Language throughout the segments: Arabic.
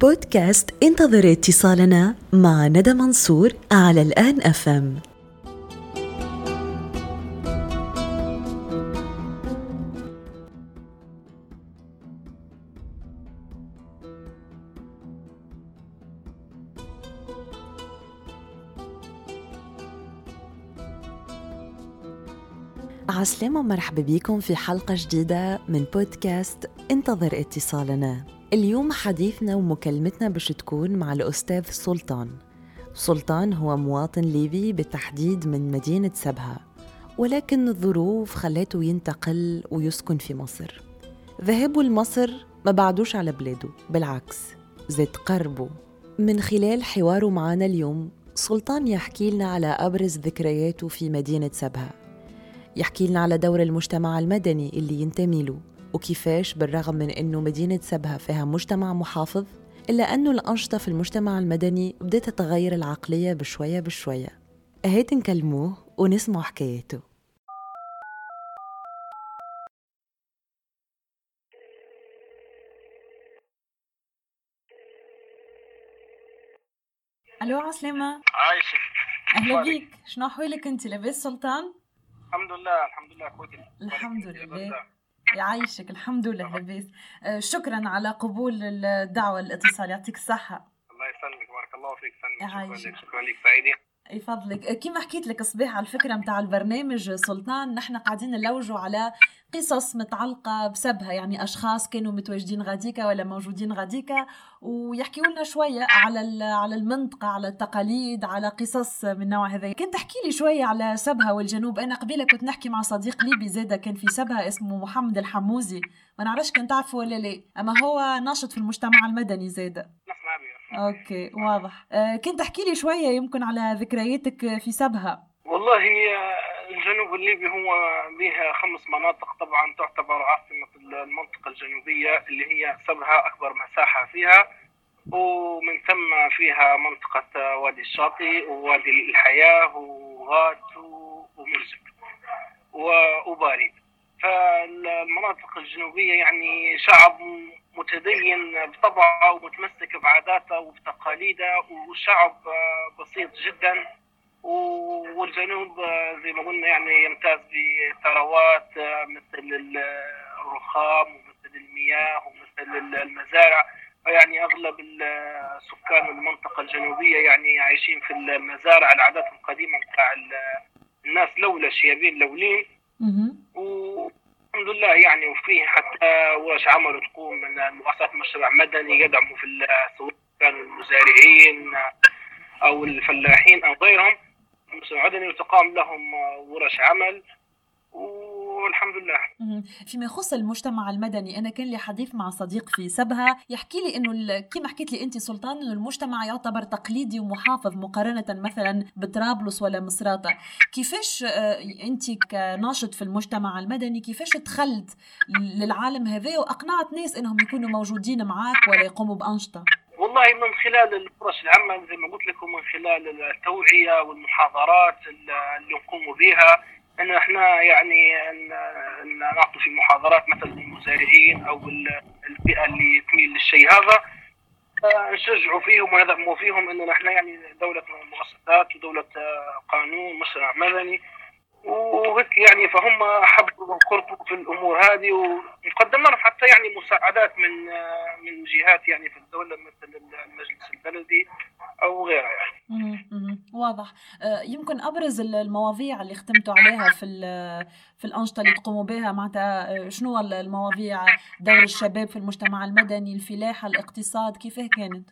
بودكاست انتظر اتصالنا مع ندى منصور على الآن أفهم عسلامة ومرحبا بكم في حلقة جديدة من بودكاست انتظر اتصالنا. اليوم حديثنا ومكالمتنا باش تكون مع الأستاذ سلطان. سلطان هو مواطن ليبي بالتحديد من مدينة سبها ولكن الظروف خلاته ينتقل ويسكن في مصر. ذهابه لمصر ما بعدوش على بلاده بالعكس زاد قربه. من خلال حواره معنا اليوم سلطان يحكي لنا على أبرز ذكرياته في مدينة سبها. يحكي لنا على دور المجتمع المدني اللي ينتمي له وكيفاش بالرغم من أنه مدينة سبها فيها مجتمع محافظ إلا أنه الأنشطة في المجتمع المدني بدأت تتغير العقلية بشوية بشوية. هيت نكلموه ونسمع حكاياته. ألو عسلامة. عايشك. أهلا بيك. شنو أحوالك أنت؟ لاباس سلطان؟ الحمد لله الحمد لله أخوتي. الحمد لله. يعيشك الحمد لله لاباس آه، شكرا على قبول الدعوة الاتصال. يعطيك الصحة. الله يسلمك بارك الله فيك سلمك. شكرا يعيشك. لك شكرا لك سعيدة يفضلك آه، كيما حكيت لك صباح على الفكرة متاع البرنامج سلطان نحن قاعدين نلوجوا على قصص متعلقة بسبها يعني أشخاص كانوا متواجدين غاديكا ولا موجودين غاديكا ويحكيوا لنا شوية على على المنطقة على التقاليد على قصص من نوع هذا. كنت تحكي لي شوية على سبها والجنوب. أنا قبيلة كنت نحكي مع صديق ليبي زادة كان في سبها اسمه محمد الحموزي. ما نعرفش كنت تعرفه ولا لا أما هو ناشط في المجتمع المدني بي OK واضح. آه كنت تحكي لي شوية يمكن على ذكرياتك في سبها والله الجنوب الليبي هو بها خمس مناطق طبعا تعتبر عاصمة المنطقة الجنوبية اللي هي سبها أكبر مساحة فيها ومن ثم فيها منطقة وادي الشاطئ ووادي الحياة وغات و- ومرزق فالمناطق الجنوبية يعني شعب متدين بطبعه ومتمسك بعاداته وبتقاليده وشعب بسيط جدا. والجنوب زي ما قلنا يعني يمتاز بثروات مثل ال- الرخام ومثل المياه ومثل ال- المزارع. يعني أغلب سكان المنطقة الجنوبية يعني عايشين في المزارع العادات القديمة بتاع ال- الناس لولا شيابين لولين. مهم. والحمد لله يعني وفيه حتى ورش عمل تقوم من مؤسسات مشروع مدني يدعموا في سواء كانوا المزارعين أو الفلاحين أو غيرهم مشروع مدني وتقام لهم ورش عمل والحمد لله. فيما يخص المجتمع المدني أنا كان لي حديث مع صديق في سبها يحكي لي إنه ال- كما حكيت لي أنت سلطان إنه المجتمع يعتبر تقليدي ومحافظ مقارنة مثلا بطرابلس ولا مصراته كيفاش آه، أنت كناشط في المجتمع المدني كيفاش دخلت للعالم هذا وأقنعت ناس إنهم يكونوا موجودين معك ولا يقوموا بأنشطة؟ والله من خلال الورش العمل زي ما قلت لكم من خلال التوعية والمحاضرات اللي نقوم بها ان إحنا يعني نعطي في محاضرات مثلا للمزارعين أو ال- الفئة اللي تميل للشيء هذا. نشجعوا فيهم وندعموا فيهم ان إحنا يعني دولة مؤسسات ودولة آه، قانون مشروع مدني. وهيك يعني فهم حبوا وقربوا في الأمور هذه وقدمنا لهم حتى يعني مساعدات من من جهات يعني في الدولة مثل المجلس البلدي أو غيرها يعني. واضح. آه، يمكن أبرز ال- المواضيع اللي ختمتوا عليها في في الأنشطة اللي تقوموا بها معناتها آه، شنو ال- المواضيع دور الشباب في المجتمع المدني الفلاحه الاقتصاد كيفاه كانت؟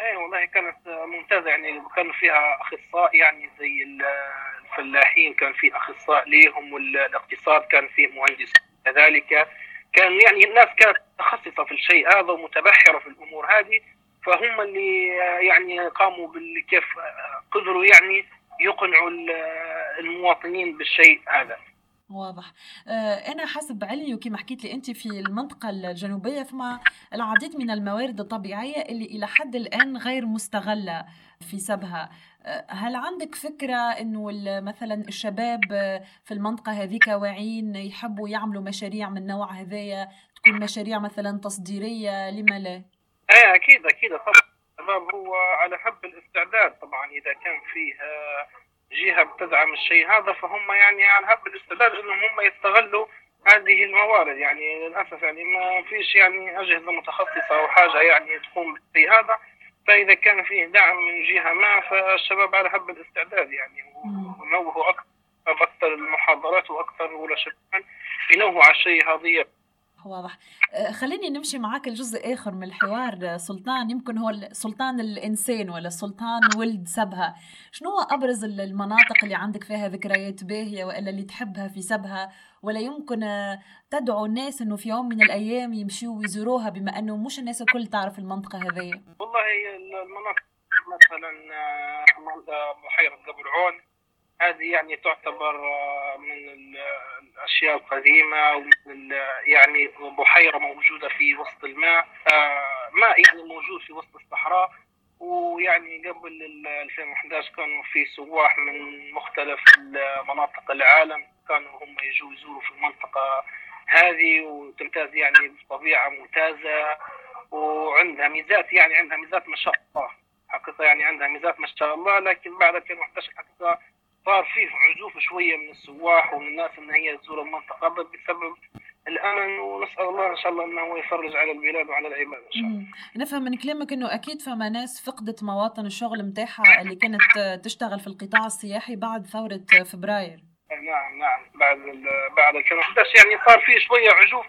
إيه والله كانت ممتازة يعني كان فيها اخصائي يعني زي ال- الفلاحين كان في اخصائي ليهم والاقتصاد كان فيه مهندس كذلك. كان يعني الناس كانت متخصصة في الشيء هذا ومتبحرة في الأمور هذه فهم اللي يعني قاموا بالكيف قدروا يعني يقنعوا ال- المواطنين بالشيء هذا. واضح. آه، أنا حسب علمي وكما حكيت لي أنت في المنطقة الجنوبية فما العديد من الموارد الطبيعية اللي إلى حد الآن غير مستغلة في سبها. آه، هل عندك فكرة أنه مثلا الشباب في المنطقة هذيك واعيين يحبوا يعملوا مشاريع من نوع هذايا تكون مشاريع مثلا تصديرية لما لا؟ إيه أكيد أكيد طبعا. الشباب هو على حب الاستعداد طبعا إذا كان فيه جهة بتدعم الشيء هذا فهم يعني على حب الاستعداد إنهم هم يستغلوا هذه الموارد. يعني للأسف يعني ما فيش يعني أجهزة متخصصة أو حاجة يعني تقوم بالشيء هذا. فإذا كان فيه دعم من جهة ما فالشباب على حب الاستعداد يعني ونوهوا أكثر أكثر المحاضرات وأكثر ولا شك ينوهوا على الشيء هذا واضح. آه، خليني نمشي معك الجزء آخر من الحوار. آه، سلطان يمكن هو سلطان الإنسان ولا سلطان ولد سبها شنو هو أبرز المناطق اللي عندك فيها ذكريات باهية وإلا اللي تحبها في سبها ولا يمكن آه، تدعو الناس إنه في يوم من الأيام يمشوا ويزوروها بما إنه مش الناس الكل تعرف المنطقة هذه والله المناطق مثلا بحيرة قبل عون. هذه يعني تعتبر آه، من الأشياء القديمة ومن يعني بحيرة موجودة في وسط الماء. آه، ماء يعني موجود في وسط الصحراء. ويعني قبل 2011 كانوا في سواح من مختلف مناطق العالم. كانوا هم يجوا يزوروا في المنطقة هذه وتمتاز يعني بطبيعة ممتازة. وعندها ميزات يعني عندها ميزات ما شاء الله. حقيقة يعني عندها ميزات ما شاء الله لكن بعد 2011 حقيقة صار فيه عزوف شوية من السواح ومن الناس إن هي تزور المنطقة بسبب الأمن ونسأل الله إن شاء الله إنه يفرج على البلاد وعلى العباد إن شاء الله. نفهم من كلامك إنه أكيد فما ناس فقدت مواطن الشغل نتاعها اللي كانت تشتغل في القطاع السياحي بعد ثورة فبراير. نعم نعم بعد بعد 2011 يعني صار في شوية عزوف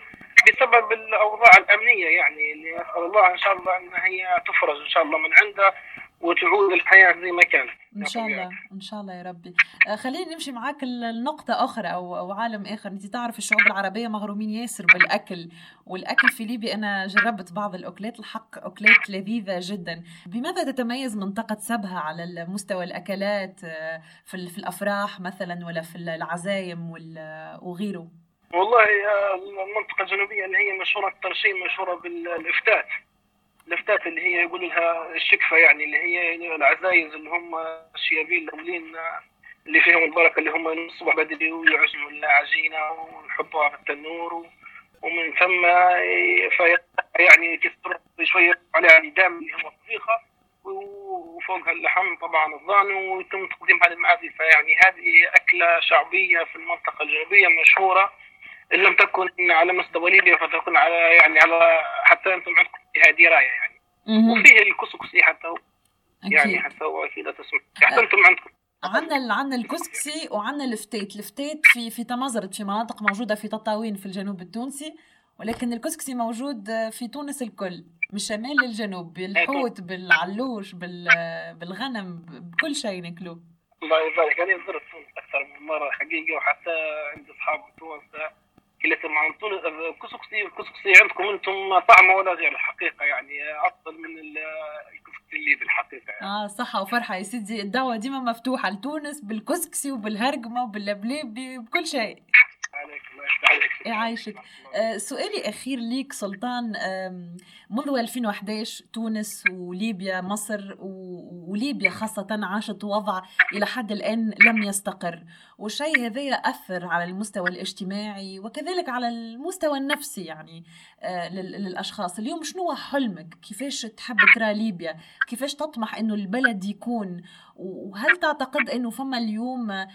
بسبب الأوضاع الأمنية يعني اللي نسال الله إن شاء الله إن هي تفرج إن شاء الله من عندها وتعود الحياة زي ما كانت. إن شاء الله إن شاء الله يا ربي. آه، خلينا نمشي معاك لنقطة أخرى أو أو عالم آخر. أنت تعرف الشعوب العربية مغرومين ياسر بالأكل والأكل في ليبيا أنا جربت بعض الأكلات الحق أكلات لذيذة جدا. بماذا تتميز منطقة سبها على مستوى الأكلات آه، في في الأفراح مثلا ولا في العزايم وغيره؟ والله المنطقة الجنوبيه اللي هي مشهورة أكثر شيء مشهورة بالافتات لفتات اللي هي يقول لها الشكفة يعني اللي هي العزايز اللي هم الشيابين الأولين اللي فيهم البركة اللي هم الصبح بدري ويعجنوا العجينة ويحطوها في التنور ومن ثم يعني يكسروا شوية عليها الدم اللي هو الطبيخة وفوقها اللحم طبعا الضان ويتم تقديمها للمعازف فيعني هذه أكلة شعبية في المنطقة الجنوبيه مشهورة إن لم تكن على مستوى ليبيا فتكون على يعني على حتى أنتم عندكم فيها درايه يعني. وفيه الكسكسي حتى هو. يعني حتى هو أكيد تسمع حتى أنتم عندكم. عندنا عندنا الكسكسي وعندنا الفتيت. الفتيت في في تمازرت في مناطق موجودة في تطاوين في الجنوب التونسي ولكن الكسكسي موجود في تونس الكل من الشمال للجنوب بالحوت بالعلوش بالغنم بكل شيء ناكلوه الله يبارك. أنا زرت تونس أكثر من مرة حقيقة وحتى عندي أصحاب تونس عن طول الكسكسي الكسكسي عندكم أنتم طعمه ولا غير الحقيقة يعني أفضل من الكسكسي اللي بالحقيقة يعني. آه صحه وفرحة يا سيدي الدعوه ديما مفتوحه لتونس بالكسكسي وبالهرقمه وباللبلابي بكل شيء عليك الله يفتح عليك يعيشك آه سؤالي أخير ليك سلطان منذ 2011 تونس وليبيا مصر وليبيا خاصة عاشت وضع إلى حد الآن لم يستقر. والشيء هذا أثر على المستوى الاجتماعي وكذلك على المستوى النفسي يعني آه للأشخاص. اليوم شنو حلمك؟ كيفاش تحب ترى ليبيا؟ كيفاش تطمح أنه البلد يكون؟ وهل تعتقد أنه فما اليوم آه،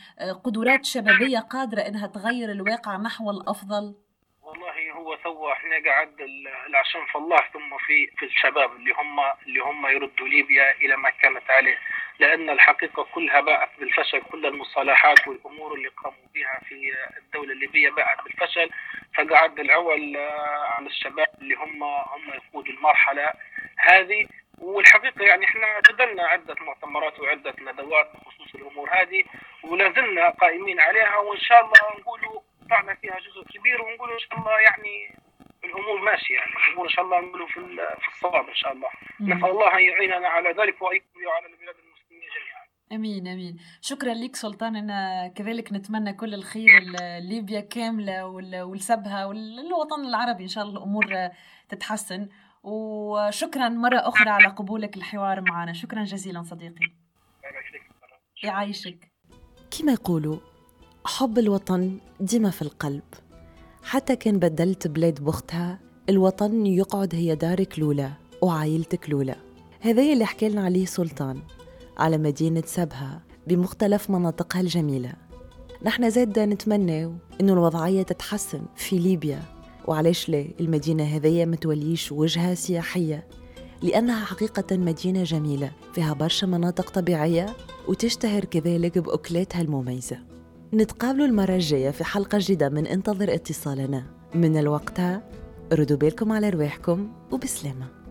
قدرات شبابية قادرة أنها تغير الواقع نحو الأفضل؟ قعد العشم في الله ثم في في الشباب اللي هم اللي هم يردوا ليبيا إلى ما كانت عليه. لأن الحقيقة كلها باءت بالفشل كل المصالحات والأمور اللي قاموا بها في الدولة الليبية باءت بالفشل. فقعد العول آه، على الشباب اللي هم هم يقودوا المرحلة هذه. والحقيقة يعني إحنا جدلنا عدة مؤتمرات وعدة ندوات بخصوص الأمور هذه ولا زلنا قائمين عليها. وإن شاء الله نقولوا قطعنا فيها جزء كبير ونقول إن شاء الله يعني الأمور ماشية يعني. الأمور إن شاء الله نقولوا في في الصواب إن شاء الله. نسأل الله أن يعيننا على ذلك وان على البلاد المسلمين جميعا. آمين آمين. شكرا لك سلطان. أنا كذلك نتمنى كل الخير لليبيا كاملة ولسبها والوطن العربي. إن شاء الله الأمور تتحسن. وشكرا مرة أخرى على قبولك الحوار معنا. شكرا جزيلا صديقي. يعيشك. كما يقولوا حب الوطن ديما في القلب. حتى كان بدلت بلاد بختها الوطن يقعد هي دارك لولا وعائلتك لولا. هذا اللي حكى لنا عليه سلطان على مدينة سبها بمختلف مناطقها الجميلة. نحن زاد نتمنى إنه الوضعية تتحسن في ليبيا. وعلاش لا؟ المدينة هذية متوليش وجهة سياحية لأنها حقيقة مدينة جميلة فيها برشا مناطق طبيعية وتشتهر كذلك بأكلاتها المميزة. نتقابلوا المرة الجاية في حلقة جديدة من انتظر اتصالنا. من الوقت ردوا بالكم على رواحكم وبسلامة.